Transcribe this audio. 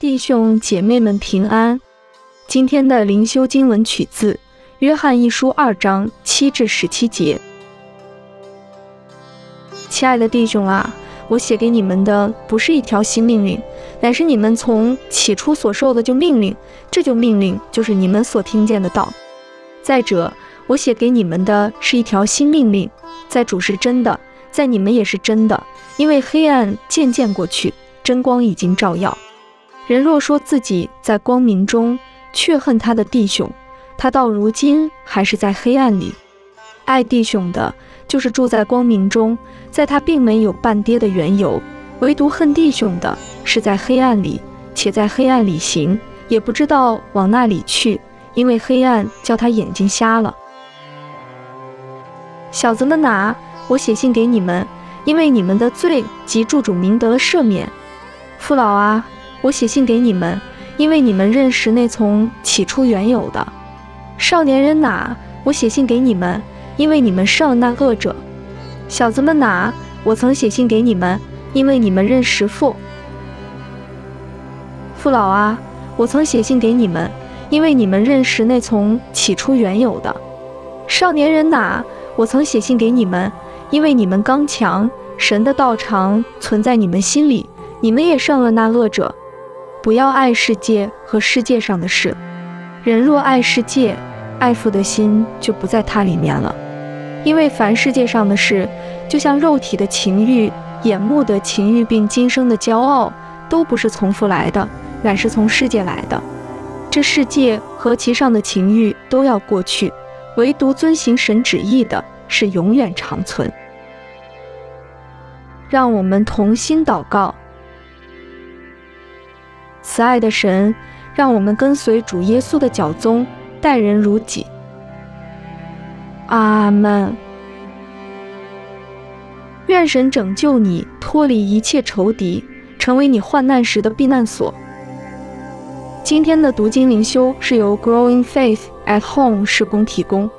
弟兄姐妹们平安。今天的灵修经文取自《约翰一书》二章七至十七节。亲爱的弟兄啊，我写给你们的不是一条新命令，乃是你们从起初所受的旧命令。这就命令就是你们所听见的道。再者，我写给你们的是一条新命令，在主是真的，在你们也是真的，因为黑暗渐渐过去，真光已经照耀。人若说自己在光明中，却恨他的弟兄，他到如今还是在黑暗里。爱弟兄的，就是住在光明中，在他并没有半跌的缘由；唯独恨弟兄的，是在黑暗里，且在黑暗里行，也不知道往那里去，因为黑暗叫他眼睛瞎了。小子们哪，我写信给你们，因为你们的罪及助主明得了赦免。父老啊。我写信给你们，因为你们认识那从起初原有的少年人哪？我写信给你们，因为你们胜那恶者。小子们哪？我曾写信给你们，因为你们认识父。父老啊，我曾写信给你们，因为你们认识那从起初原有的少年人哪？我曾写信给你们，因为你们刚强，神的道常存在你们心里，你们也胜了那恶者。不要爱世界和世界上的事。人若爱世界，爱父的心就不在它里面了。因为凡世界上的事，就像肉体的情欲、眼目的情欲，并今生的骄傲，都不是从父来的，乃是从世界来的。这世界和其上的情欲都要过去，唯独遵行神旨意的是永远长存。让我们同心祷告。慈爱的神，让我们跟随主耶稣的脚踪，待人如己。阿门。愿神拯救你，脱离一切仇敌，成为你患难时的避难所。今天的读经灵修是由 Growing Faith at Home 施工提供。